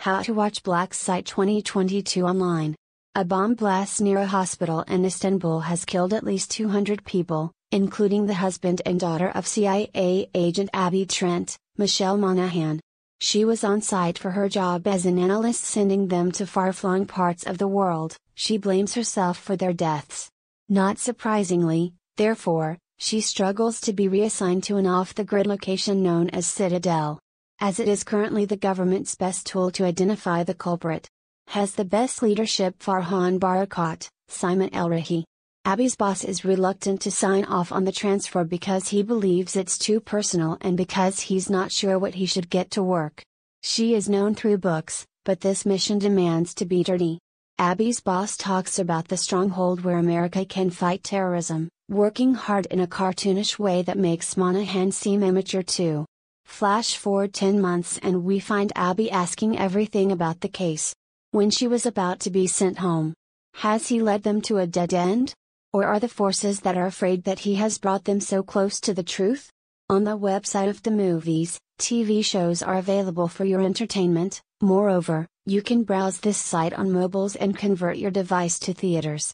How to watch Black Site 2022 online. A bomb blast near a hospital in Istanbul has killed at least 200 people, including the husband and daughter of CIA agent Abby Trent, Michelle Monaghan. She was on site for her job as an analyst sending them to far flung parts of the world. She blames herself for their deaths. Not surprisingly, therefore, she struggles to be reassigned to an off the grid location known as Citadel. As it is currently the government's best tool to identify the culprit. Has the best leadership Farhan Barakat, Simon Elrahi. Abby's boss is reluctant to sign off on the transfer because he believes it's too personal and because he's not sure what he should get to work. She is known through books, but this mission demands to be dirty. Abby's boss talks about the stronghold where America can fight terrorism, working hard in a cartoonish way that makes Monaghan seem immature too. Flash forward 10 months and we find Abby asking everything about the case. When she was about to be sent home. Has he led them to a dead end? Or are the forces that are afraid that he has brought them so close to the truth? On the website of the movies, TV shows are available for your entertainment, moreover, you can browse this site on mobiles and convert your device to theaters.